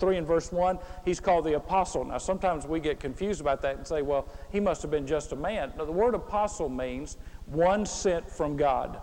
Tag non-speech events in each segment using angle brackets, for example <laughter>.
3 and verse 1, he's called the apostle. Now, sometimes we get confused about that and say, well, he must have been just a man. The word apostle means one sent from God.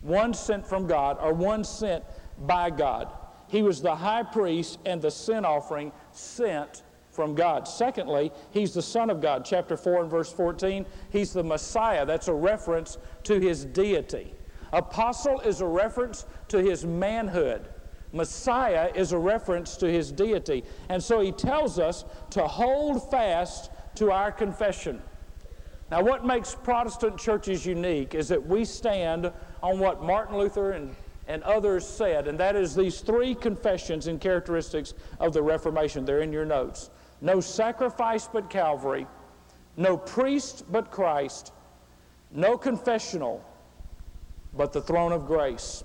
One sent from God, or one sent by God. He was the high priest and the sin offering sent from God. Secondly, he's the Son of God. Chapter 4 and verse 14, he's the Messiah. That's a reference to his deity. Apostle is a reference to his manhood. Messiah is a reference to his deity. And so he tells us to hold fast to our confession. Now, what makes Protestant churches unique is that we stand on what Martin Luther and, and others said, and that is these three confessions and characteristics of the Reformation. They're in your notes no sacrifice but Calvary, no priest but Christ, no confessional but the throne of grace.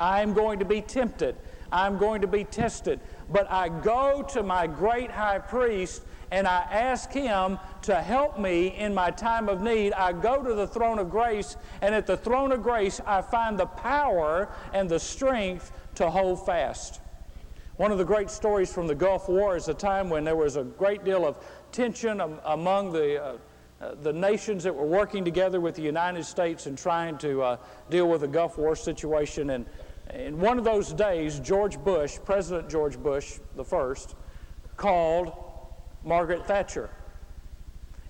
I'm going to be tempted. I'm going to be tested. But I go to my great high priest and I ask him to help me in my time of need. I go to the throne of grace, and at the throne of grace, I find the power and the strength to hold fast. One of the great stories from the Gulf War is a time when there was a great deal of tension among the uh, uh, the nations that were working together with the United States and trying to uh, deal with the Gulf War situation. And in one of those days, George Bush, President George Bush the first, called Margaret Thatcher.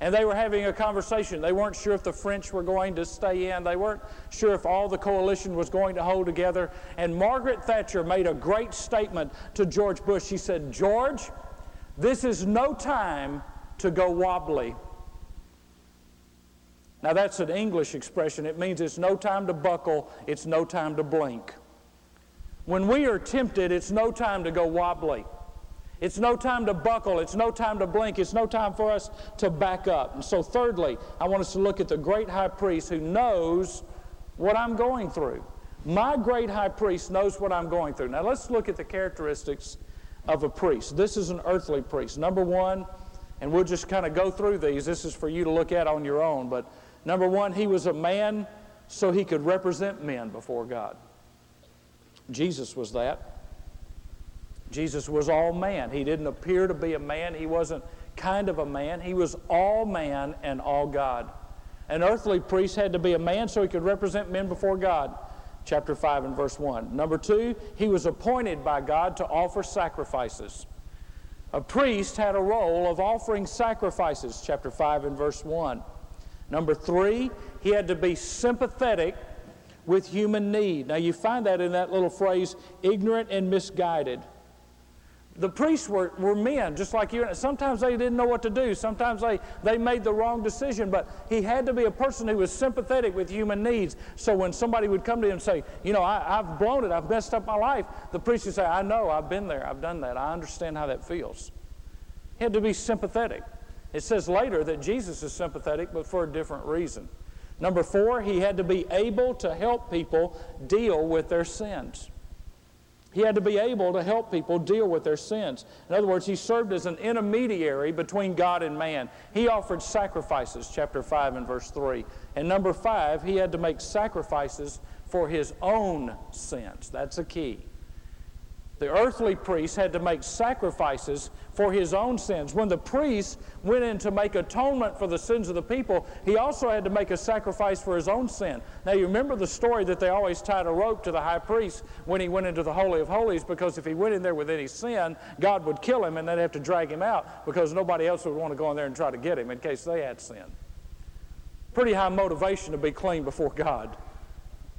And they were having a conversation. They weren't sure if the French were going to stay in. They weren't sure if all the coalition was going to hold together. And Margaret Thatcher made a great statement to George Bush. She said, George, this is no time to go wobbly. Now, that's an English expression. It means it's no time to buckle, it's no time to blink. When we are tempted, it's no time to go wobbly. It's no time to buckle. It's no time to blink. It's no time for us to back up. And so, thirdly, I want us to look at the great high priest who knows what I'm going through. My great high priest knows what I'm going through. Now, let's look at the characteristics of a priest. This is an earthly priest. Number one, and we'll just kind of go through these. This is for you to look at on your own. But Number one, he was a man so he could represent men before God. Jesus was that. Jesus was all man. He didn't appear to be a man. He wasn't kind of a man. He was all man and all God. An earthly priest had to be a man so he could represent men before God. Chapter 5 and verse 1. Number 2, he was appointed by God to offer sacrifices. A priest had a role of offering sacrifices. Chapter 5 and verse 1. Number three, he had to be sympathetic with human need. Now, you find that in that little phrase, ignorant and misguided. The priests were, were men, just like you. Sometimes they didn't know what to do. Sometimes they, they made the wrong decision. But he had to be a person who was sympathetic with human needs. So when somebody would come to him and say, You know, I, I've blown it, I've messed up my life, the priest would say, I know, I've been there, I've done that, I understand how that feels. He had to be sympathetic. It says later that Jesus is sympathetic, but for a different reason. Number four, he had to be able to help people deal with their sins. He had to be able to help people deal with their sins. In other words, he served as an intermediary between God and man. He offered sacrifices, chapter 5 and verse 3. And number five, he had to make sacrifices for his own sins. That's a key. The earthly priest had to make sacrifices for his own sins. When the priest went in to make atonement for the sins of the people, he also had to make a sacrifice for his own sin. Now, you remember the story that they always tied a rope to the high priest when he went into the Holy of Holies because if he went in there with any sin, God would kill him and they'd have to drag him out because nobody else would want to go in there and try to get him in case they had sin. Pretty high motivation to be clean before God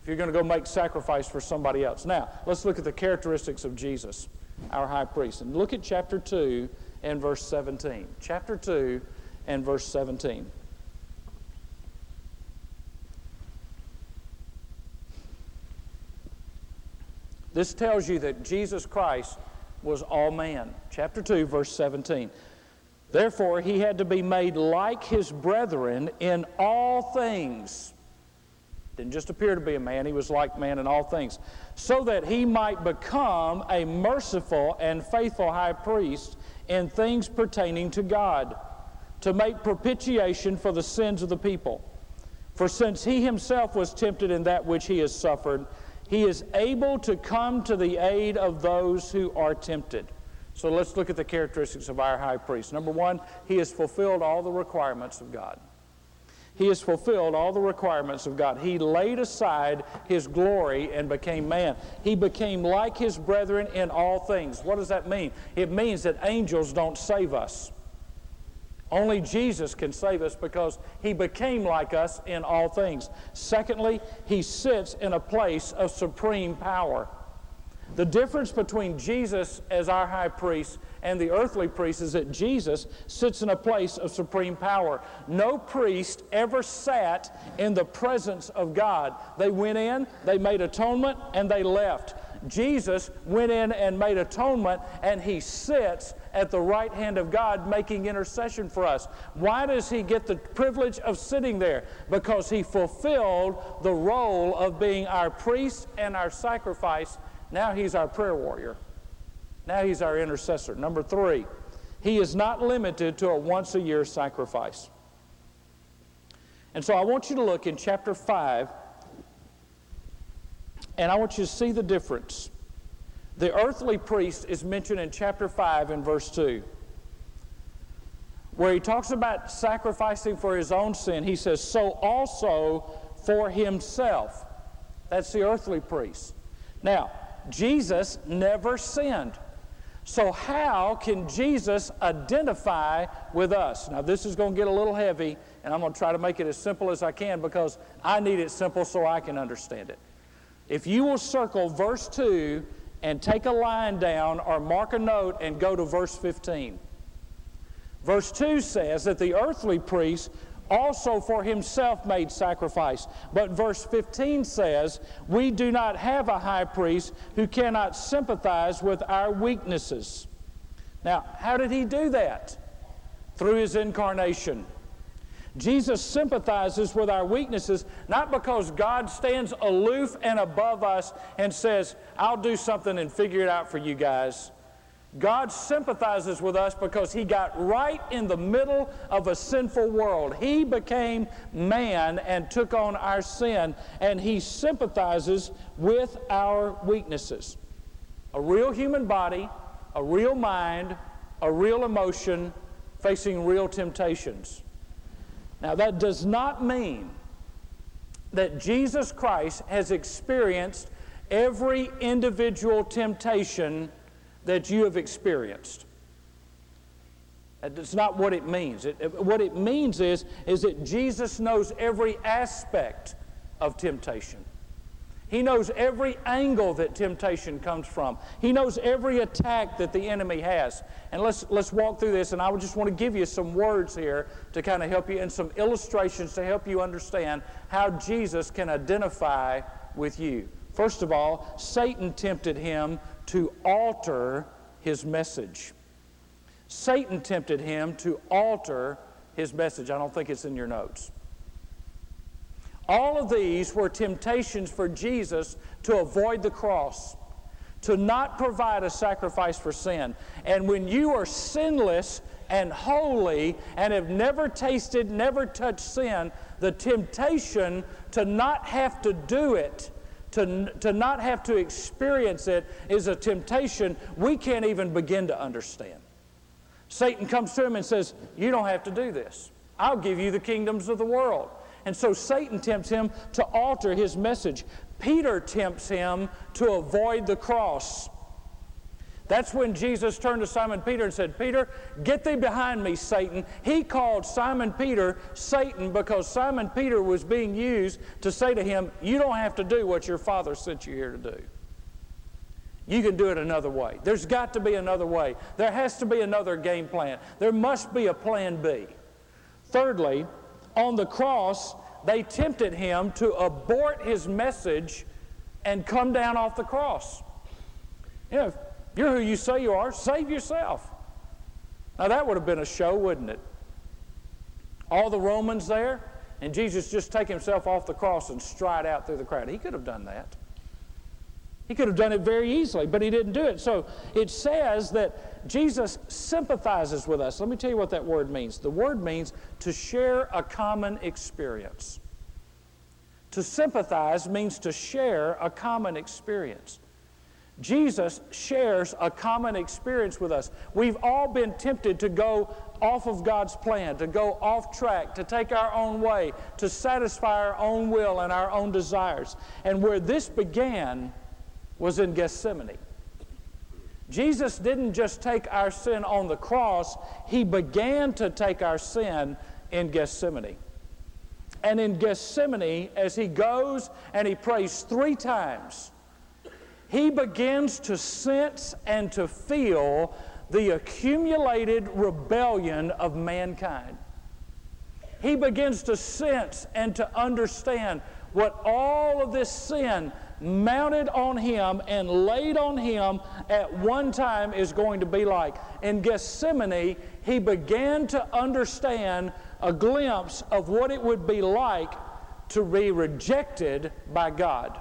you're going to go make sacrifice for somebody else. Now, let's look at the characteristics of Jesus, our high priest. And look at chapter 2 and verse 17. Chapter 2 and verse 17. This tells you that Jesus Christ was all man. Chapter 2, verse 17. Therefore, he had to be made like his brethren in all things didn't just appear to be a man, he was like man in all things. So that he might become a merciful and faithful high priest in things pertaining to God, to make propitiation for the sins of the people. For since he himself was tempted in that which he has suffered, He is able to come to the aid of those who are tempted. So let's look at the characteristics of our high priest. Number one, he has fulfilled all the requirements of God. He has fulfilled all the requirements of God. He laid aside his glory and became man. He became like his brethren in all things. What does that mean? It means that angels don't save us. Only Jesus can save us because he became like us in all things. Secondly, he sits in a place of supreme power. The difference between Jesus as our high priest and the earthly priest is that Jesus sits in a place of supreme power. No priest ever sat in the presence of God. They went in, they made atonement, and they left. Jesus went in and made atonement, and he sits at the right hand of God making intercession for us. Why does he get the privilege of sitting there? Because he fulfilled the role of being our priest and our sacrifice. Now he's our prayer warrior. Now he's our intercessor. Number three, he is not limited to a once a year sacrifice. And so I want you to look in chapter 5, and I want you to see the difference. The earthly priest is mentioned in chapter 5 and verse 2, where he talks about sacrificing for his own sin. He says, So also for himself. That's the earthly priest. Now, Jesus never sinned. So, how can Jesus identify with us? Now, this is going to get a little heavy, and I'm going to try to make it as simple as I can because I need it simple so I can understand it. If you will circle verse 2 and take a line down or mark a note and go to verse 15. Verse 2 says that the earthly priest also for himself made sacrifice. But verse 15 says, We do not have a high priest who cannot sympathize with our weaknesses. Now, how did he do that? Through his incarnation. Jesus sympathizes with our weaknesses not because God stands aloof and above us and says, I'll do something and figure it out for you guys. God sympathizes with us because He got right in the middle of a sinful world. He became man and took on our sin, and He sympathizes with our weaknesses. A real human body, a real mind, a real emotion facing real temptations. Now, that does not mean that Jesus Christ has experienced every individual temptation that you have experienced. That's not what it means. It, it, what it means is, is that Jesus knows every aspect of temptation. He knows every angle that temptation comes from. He knows every attack that the enemy has. And let's, let's walk through this, and I just want to give you some words here to kind of help you and some illustrations to help you understand how Jesus can identify with you. First of all, Satan tempted him to alter his message. Satan tempted him to alter his message. I don't think it's in your notes. All of these were temptations for Jesus to avoid the cross, to not provide a sacrifice for sin. And when you are sinless and holy and have never tasted, never touched sin, the temptation to not have to do it to, to not have to experience it is a temptation we can't even begin to understand. Satan comes to him and says, You don't have to do this. I'll give you the kingdoms of the world. And so Satan tempts him to alter his message. Peter tempts him to avoid the cross. That's when Jesus turned to Simon Peter and said, Peter, get thee behind me, Satan. He called Simon Peter Satan because Simon Peter was being used to say to him, You don't have to do what your father sent you here to do. You can do it another way. There's got to be another way. There has to be another game plan. There must be a plan B. Thirdly, on the cross, they tempted him to abort his message and come down off the cross. You know, you're who you say you are. Save yourself. Now, that would have been a show, wouldn't it? All the Romans there, and Jesus just take himself off the cross and stride out through the crowd. He could have done that. He could have done it very easily, but he didn't do it. So it says that Jesus sympathizes with us. Let me tell you what that word means. The word means to share a common experience. To sympathize means to share a common experience. Jesus shares a common experience with us. We've all been tempted to go off of God's plan, to go off track, to take our own way, to satisfy our own will and our own desires. And where this began was in Gethsemane. Jesus didn't just take our sin on the cross, He began to take our sin in Gethsemane. And in Gethsemane, as He goes and He prays three times, he begins to sense and to feel the accumulated rebellion of mankind. He begins to sense and to understand what all of this sin mounted on him and laid on him at one time is going to be like. In Gethsemane, he began to understand a glimpse of what it would be like to be rejected by God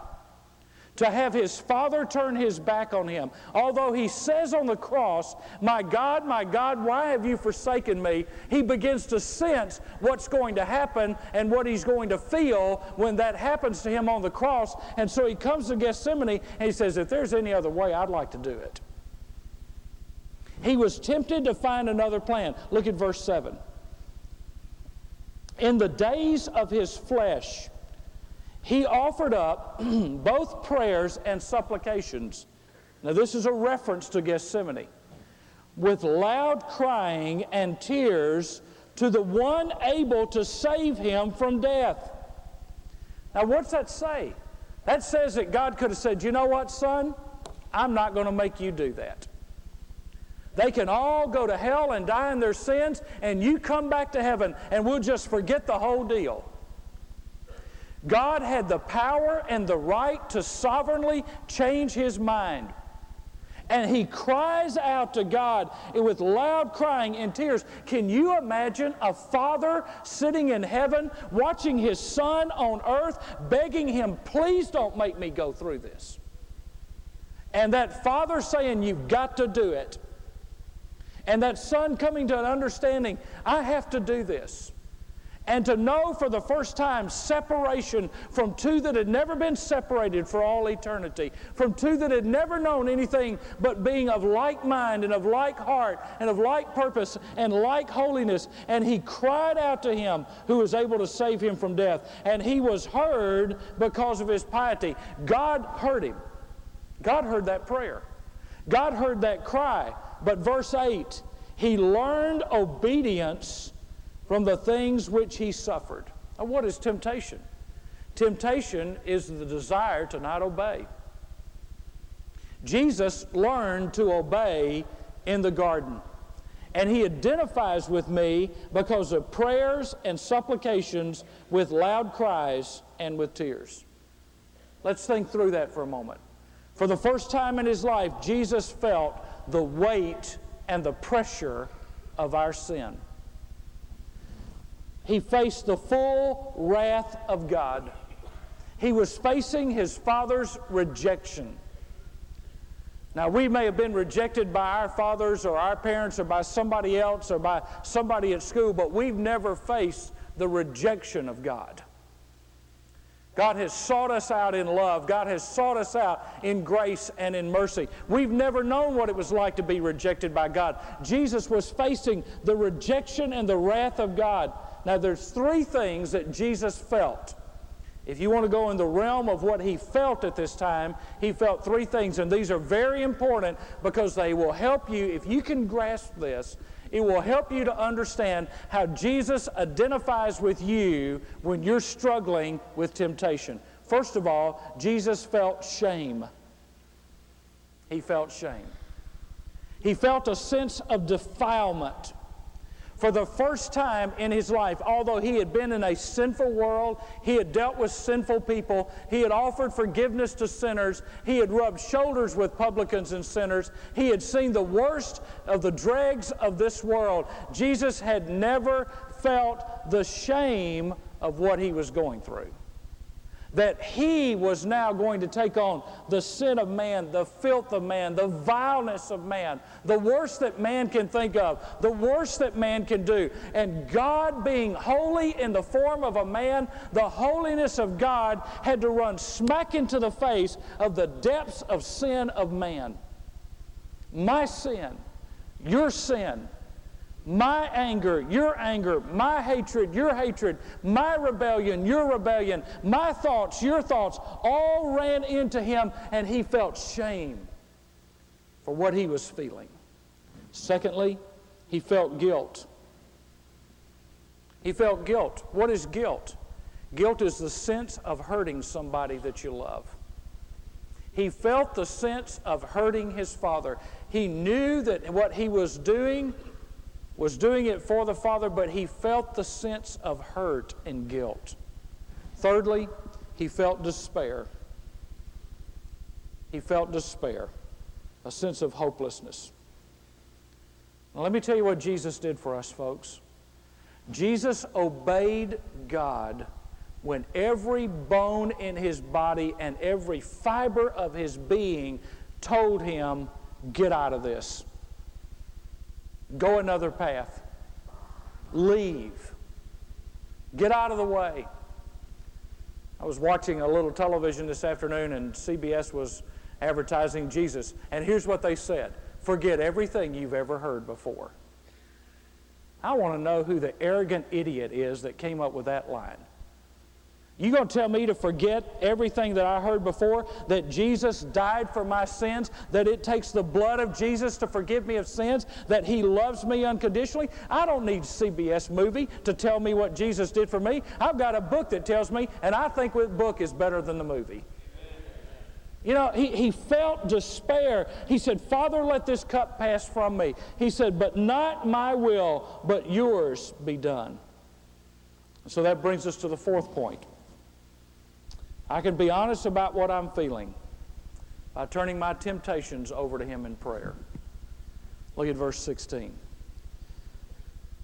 to have his father turn his back on him. Although he says on the cross, My God, my God, why have you forsaken me? He begins to sense what's going to happen and what he's going to feel when that happens to him on the cross. And so he comes to Gethsemane and he says, If there's any other way, I'd like to do it. He was tempted to find another plan. Look at verse 7. In the days of his flesh, he offered up <clears throat> both prayers and supplications. Now, this is a reference to Gethsemane. With loud crying and tears to the one able to save him from death. Now, what's that say? That says that God could have said, You know what, son? I'm not going to make you do that. They can all go to hell and die in their sins, and you come back to heaven, and we'll just forget the whole deal. God had the power and the right to sovereignly change his mind. And he cries out to God with loud crying and tears. Can you imagine a father sitting in heaven watching his son on earth begging him, please don't make me go through this? And that father saying, You've got to do it. And that son coming to an understanding, I have to do this and to know for the first time separation from two that had never been separated for all eternity, from two that had never known anything but being of like mind and of like heart and of like purpose and like holiness. And he cried out to him who was able to save him from death. And he was heard because of his piety. God heard him. God heard that prayer. God heard that cry. But verse 8, he learned obedience from the things which he suffered. Now, what is temptation? Temptation is the desire to not obey. Jesus learned to obey in the garden. And he identifies with me because of prayers and supplications with loud cries and with tears. Let's think through that for a moment. For the first time in his life, Jesus felt the weight and the pressure of our sin he faced the full wrath of God. He was facing his father's rejection. Now, we may have been rejected by our fathers or our parents or by somebody else or by somebody at school, but we've never faced the rejection of God. God has sought us out in love. God has sought us out in grace and in mercy. We've never known what it was like to be rejected by God. Jesus was facing the rejection and the wrath of God. Now, there's three things that Jesus felt. If you want to go in the realm of what he felt at this time, he felt three things, and these are very important because they will help you. If you can grasp this, it will help you to understand how Jesus identifies with you when you're struggling with temptation. First of all, Jesus felt shame. He felt shame. He felt a sense of defilement for the first time in his life, although he had been in a sinful world, he had dealt with sinful people, he had offered forgiveness to sinners, he had rubbed shoulders with publicans and sinners, he had seen the worst of the dregs of this world. Jesus had never felt the shame of what he was going through. That he was now going to take on the sin of man, the filth of man, the vileness of man, the worst that man can think of, the worst that man can do. And God, being holy in the form of a man, the holiness of God had to run smack into the face of the depths of sin of man. My sin, your sin, my anger, your anger, my hatred, your hatred, my rebellion, your rebellion, my thoughts, your thoughts, all ran into him, and he felt shame for what he was feeling. Secondly, he felt guilt. He felt guilt. What is guilt? Guilt is the sense of hurting somebody that you love. He felt the sense of hurting his father. He knew that what he was doing was doing it for the Father, but he felt the sense of hurt and guilt. Thirdly, he felt despair. He felt despair, a sense of hopelessness. Now, let me tell you what Jesus did for us, folks. Jesus obeyed God when every bone in his body and every fiber of his being told him, Get out of this. Go another path. Leave. Get out of the way. I was watching a little television this afternoon, and CBS was advertising Jesus. And here's what they said Forget everything you've ever heard before. I want to know who the arrogant idiot is that came up with that line. You going to tell me to forget everything that I heard before? That Jesus died for my sins? That it takes the blood of Jesus to forgive me of sins? That He loves me unconditionally? I don't need CBS movie to tell me what Jesus did for me. I've got a book that tells me, and I think the book is better than the movie. You know, he, he felt despair. He said, Father, let this cup pass from me. He said, But not my will, but yours be done. So that brings us to the fourth point. I can be honest about what I'm feeling by turning my temptations over to Him in prayer. Look at verse 16.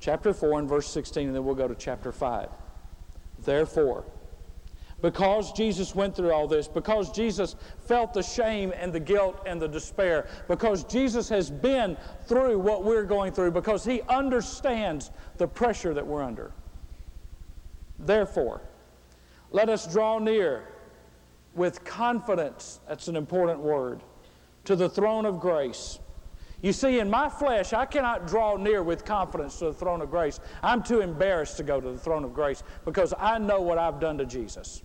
Chapter 4 and verse 16, and then we'll go to chapter 5. Therefore, because Jesus went through all this, because Jesus felt the shame and the guilt and the despair, because Jesus has been through what we're going through, because He understands the pressure that we're under. Therefore, let us draw near with confidence, that's an important word, to the throne of grace. You see, in my flesh, I cannot draw near with confidence to the throne of grace. I'm too embarrassed to go to the throne of grace because I know what I've done to Jesus.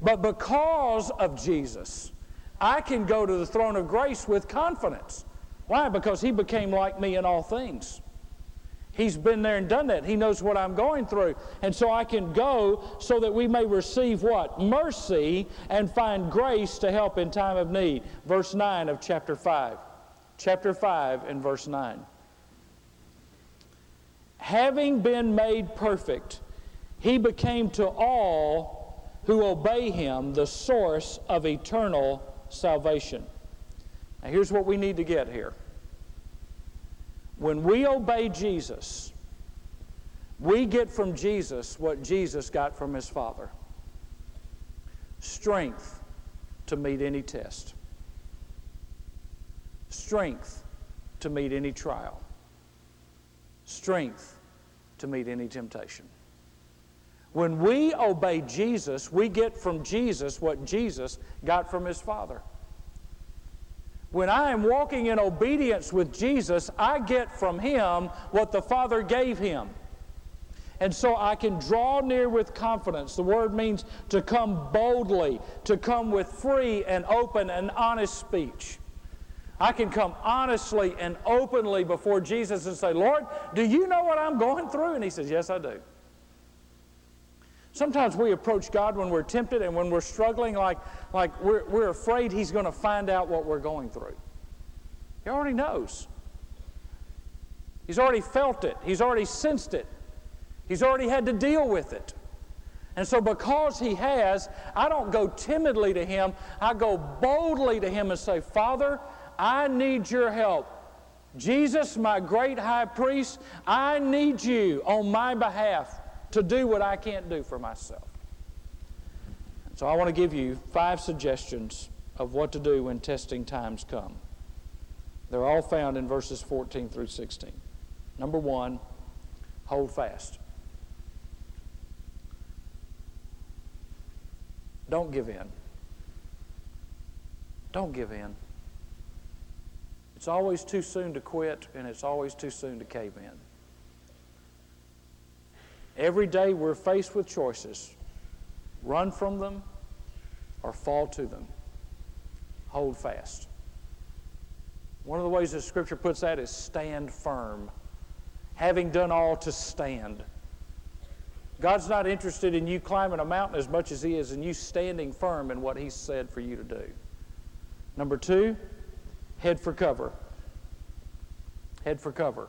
But because of Jesus, I can go to the throne of grace with confidence. Why? Because he became like me in all things. He's been there and done that. He knows what I'm going through. And so I can go so that we may receive what? Mercy and find grace to help in time of need. Verse 9 of chapter 5. Chapter 5 and verse 9. Having been made perfect, he became to all who obey him the source of eternal salvation. Now, here's what we need to get here. When we obey Jesus, we get from Jesus what Jesus got from his Father strength to meet any test, strength to meet any trial, strength to meet any temptation. When we obey Jesus, we get from Jesus what Jesus got from his Father. When I am walking in obedience with Jesus, I get from Him what the Father gave Him. And so I can draw near with confidence. The word means to come boldly, to come with free and open and honest speech. I can come honestly and openly before Jesus and say, Lord, do you know what I'm going through? And He says, Yes, I do. Sometimes we approach God when we're tempted and when we're struggling like, like we're, we're afraid He's going to find out what we're going through. He already knows. He's already felt it. He's already sensed it. He's already had to deal with it. And so, because He has, I don't go timidly to Him. I go boldly to Him and say, Father, I need your help. Jesus, my great high priest, I need you on my behalf to do what I can't do for myself. So I want to give you five suggestions of what to do when testing times come. They're all found in verses 14 through 16. Number one, hold fast. Don't give in. Don't give in. It's always too soon to quit, and it's always too soon to cave in. Every day we're faced with choices run from them or fall to them. Hold fast. One of the ways that Scripture puts that is stand firm. Having done all to stand. God's not interested in you climbing a mountain as much as He is in you standing firm in what He said for you to do. Number two, head for cover. Head for cover.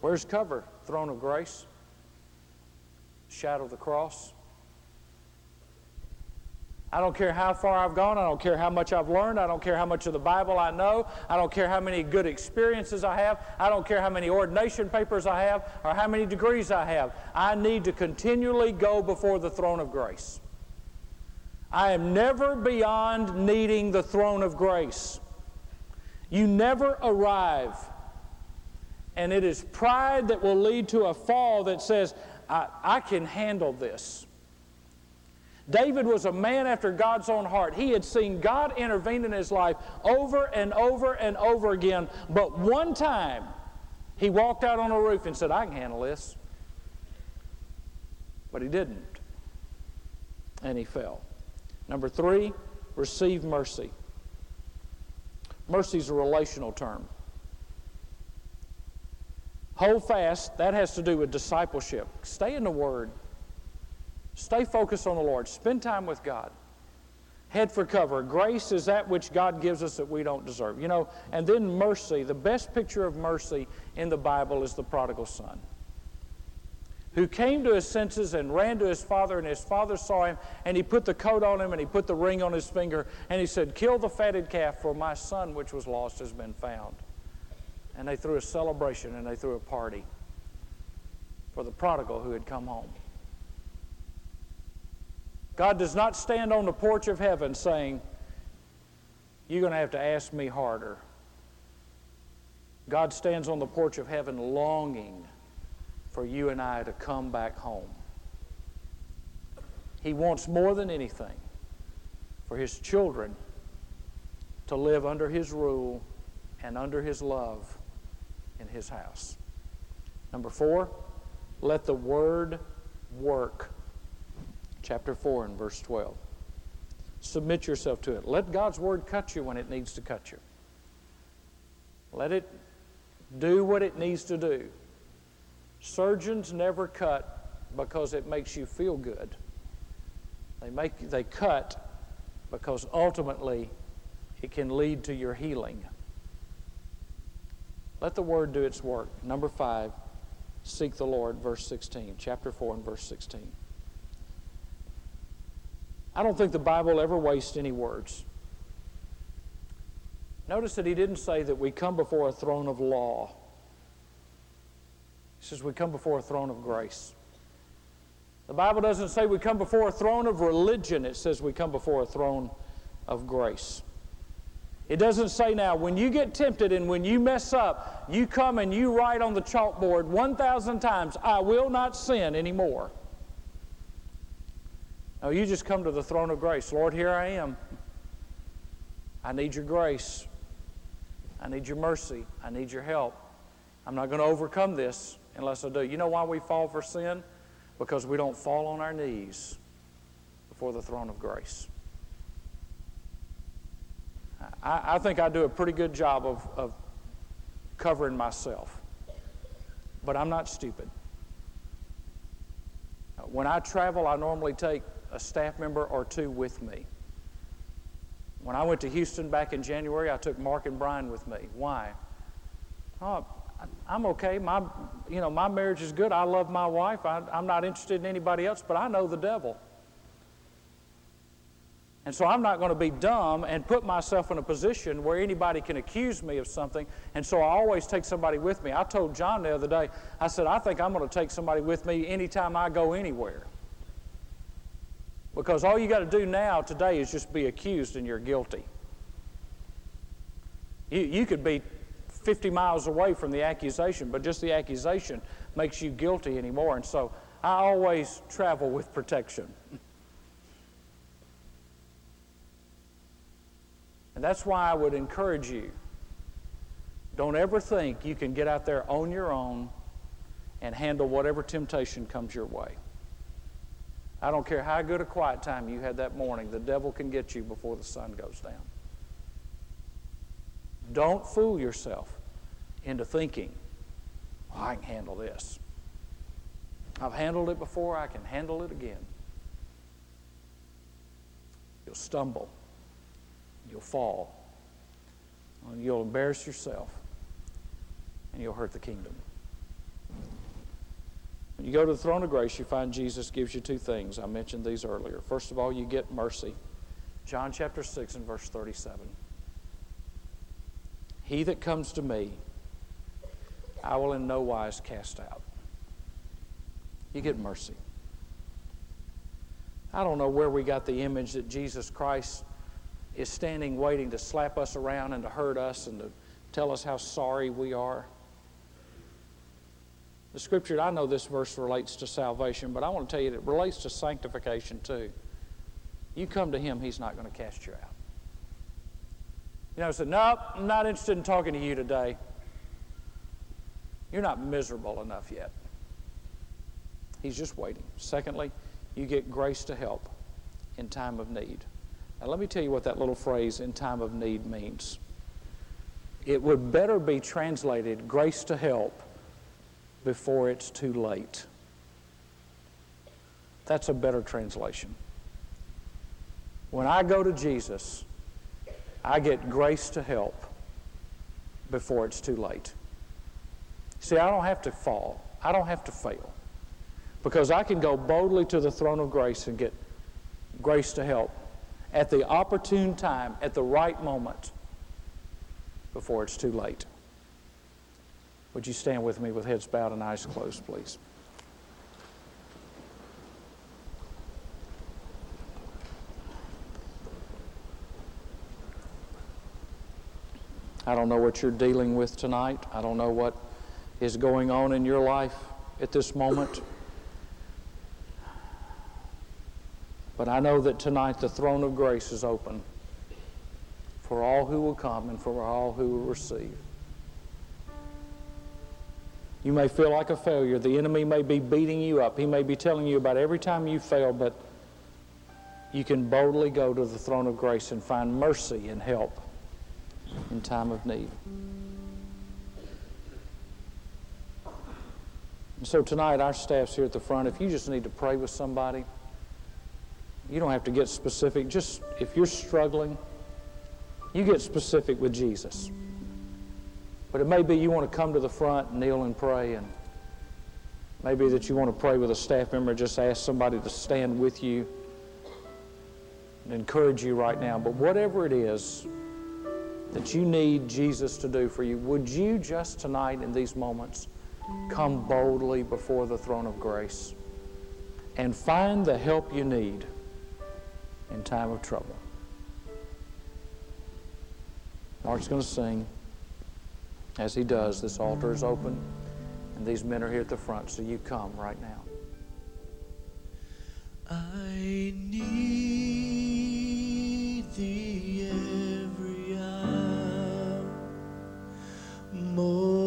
Where's cover? Throne of grace shadow of the cross. I don't care how far I've gone. I don't care how much I've learned. I don't care how much of the Bible I know. I don't care how many good experiences I have. I don't care how many ordination papers I have or how many degrees I have. I need to continually go before the throne of grace. I am never beyond needing the throne of grace. You never arrive. And it is pride that will lead to a fall that says, I, I can handle this. David was a man after God's own heart. He had seen God intervene in his life over and over and over again. But one time, he walked out on a roof and said, I can handle this. But he didn't. And he fell. Number three, receive mercy. Mercy is a relational term. Hold fast, that has to do with discipleship. Stay in the Word. Stay focused on the Lord. Spend time with God. Head for cover. Grace is that which God gives us that we don't deserve. You know, and then mercy. The best picture of mercy in the Bible is the prodigal son who came to his senses and ran to his father, and his father saw him, and he put the coat on him, and he put the ring on his finger, and he said, Kill the fatted calf, for my son which was lost has been found and they threw a celebration and they threw a party for the prodigal who had come home. God does not stand on the porch of heaven saying, You're going to have to ask me harder. God stands on the porch of heaven longing for you and I to come back home. He wants more than anything for His children to live under His rule and under His love in his house. Number four, let the word work. Chapter 4 and verse 12. Submit yourself to it. Let God's word cut you when it needs to cut you. Let it do what it needs to do. Surgeons never cut because it makes you feel good. They, make, they cut because ultimately it can lead to your healing. Let the word do its work. Number five, seek the Lord, verse 16, chapter 4 and verse 16. I don't think the Bible ever wastes any words. Notice that he didn't say that we come before a throne of law. He says we come before a throne of grace. The Bible doesn't say we come before a throne of religion, it says we come before a throne of grace. It doesn't say now, when you get tempted and when you mess up, you come and you write on the chalkboard 1,000 times, I will not sin anymore. No, you just come to the throne of grace. Lord, here I am. I need your grace. I need your mercy. I need your help. I'm not going to overcome this unless I do. You know why we fall for sin? Because we don't fall on our knees before the throne of grace. I, I think I do a pretty good job of, of covering myself. But I'm not stupid. Uh, when I travel, I normally take a staff member or two with me. When I went to Houston back in January, I took Mark and Brian with me. Why? Oh, I'm okay. My, you know, my marriage is good. I love my wife. I, I'm not interested in anybody else, but I know the devil. And so I'm not going to be dumb and put myself in a position where anybody can accuse me of something. And so I always take somebody with me. I told John the other day, I said, I think I'm going to take somebody with me anytime I go anywhere. Because all you got to do now, today, is just be accused and you're guilty. You, you could be 50 miles away from the accusation, but just the accusation makes you guilty anymore. And so I always travel with protection. And that's why I would encourage you don't ever think you can get out there on your own and handle whatever temptation comes your way. I don't care how good a quiet time you had that morning, the devil can get you before the sun goes down. Don't fool yourself into thinking, oh, I can handle this. I've handled it before, I can handle it again. You'll stumble, you'll fall, you'll embarrass yourself, and you'll hurt the kingdom. When you go to the throne of grace, you find Jesus gives you two things. I mentioned these earlier. First of all, you get mercy. John chapter 6 and verse 37. He that comes to me, I will in no wise cast out. You get mercy. I don't know where we got the image that Jesus Christ is standing waiting to slap us around and to hurt us and to tell us how sorry we are. The scripture, I know this verse relates to salvation, but I want to tell you that it relates to sanctification too. You come to Him, He's not going to cast you out. You know, I said, Nope, I'm not interested in talking to you today. You're not miserable enough yet. He's just waiting. Secondly, you get grace to help in time of need. Now, let me tell you what that little phrase, in time of need, means. It would better be translated grace to help before it's too late. That's a better translation. When I go to Jesus, I get grace to help before it's too late. See, I don't have to fall. I don't have to fail. Because I can go boldly to the throne of grace and get grace to help at the opportune time, at the right moment, before it's too late. Would you stand with me with heads bowed and eyes closed, please? I don't know what you're dealing with tonight. I don't know what is going on in your life at this moment. But I know that tonight the throne of grace is open for all who will come and for all who will receive. You may feel like a failure. The enemy may be beating you up. He may be telling you about every time you fail, but you can boldly go to the throne of grace and find mercy and help in time of need. And so tonight, our staff's here at the front. If you just need to pray with somebody, you don't have to get specific. Just if you're struggling, you get specific with Jesus. But it may be you want to come to the front, kneel and pray, and maybe that you want to pray with a staff member, just ask somebody to stand with you and encourage you right now. But whatever it is that you need Jesus to do for you, would you just tonight in these moments come boldly before the throne of grace and find the help you need in time of trouble? Mark's going to sing. As he does, this altar is open, and these men are here at the front, so you come right now. I need thee every hour, most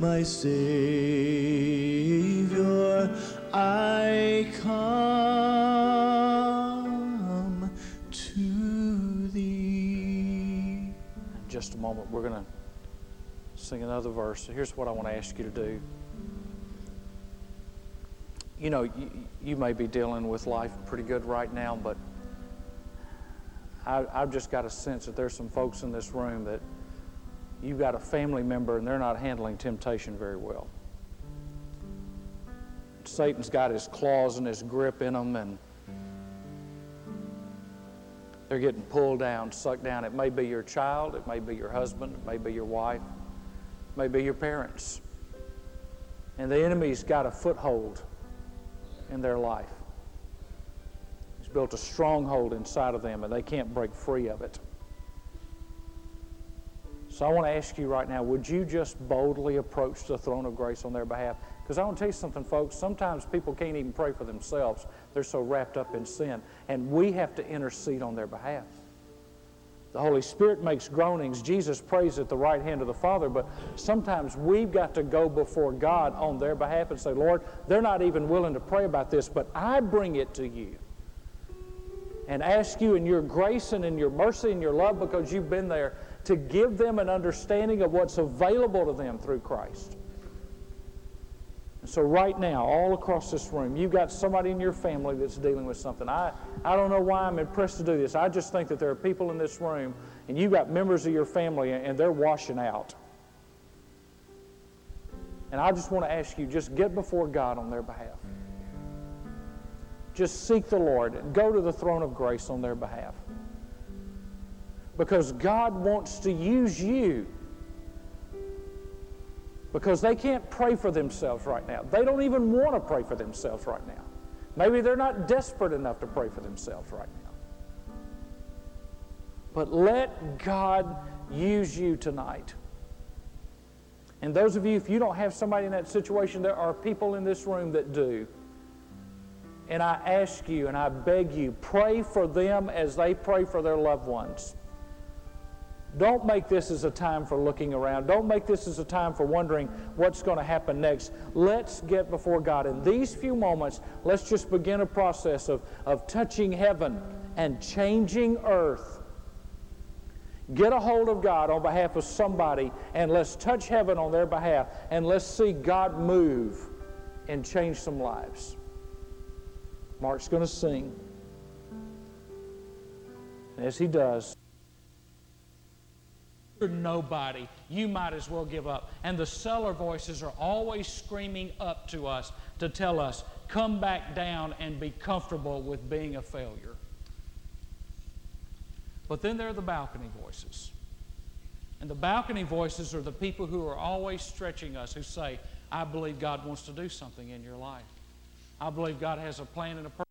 my Savior. I come to thee. In just a moment, we're going to sing another verse. Here's what I want to ask you to do. You know, you, you may be dealing with life pretty good right now, but I, I've just got a sense that there's some folks in this room that you've got a family member and they're not handling temptation very well. Satan's got his claws and his grip in them, and they're getting pulled down, sucked down. It may be your child, it may be your husband, it may be your wife, it may be your parents. And the enemy's got a foothold in their life. He's built a stronghold inside of them, and they can't break free of it. So I want to ask you right now would you just boldly approach the throne of grace on their behalf? Because I want to tell you something, folks. Sometimes people can't even pray for themselves, they're so wrapped up in sin. And we have to intercede on their behalf. The Holy Spirit makes groanings. Jesus prays at the right hand of the Father, but sometimes we've got to go before God on their behalf and say, Lord, they're not even willing to pray about this, but I bring it to you. And ask you in your grace and in your mercy and your love, because you've been there, to give them an understanding of what's available to them through Christ. And so, right now, all across this room, you've got somebody in your family that's dealing with something. I, I don't know why I'm impressed to do this. I just think that there are people in this room, and you've got members of your family, and they're washing out. And I just want to ask you just get before God on their behalf. Just seek the Lord and go to the throne of grace on their behalf. Because God wants to use you because they can't pray for themselves right now. They don't even want to pray for themselves right now. Maybe they're not desperate enough to pray for themselves right now. But let God use you tonight. And those of you, if you don't have somebody in that situation, there are people in this room that do. And I ask you and I beg you, pray for them as they pray for their loved ones. Don't make this as a time for looking around. Don't make this as a time for wondering what's going to happen next. Let's get before God. In these few moments, let's just begin a process of, of touching heaven and changing earth. Get a hold of God on behalf of somebody and let's touch heaven on their behalf and let's see God move and change some lives. Mark's going to sing. And as he does, you're nobody. You might as well give up. And the cellar voices are always screaming up to us to tell us, come back down and be comfortable with being a failure. But then there are the balcony voices. And the balcony voices are the people who are always stretching us, who say, I believe God wants to do something in your life. I believe God has a plan and a purpose.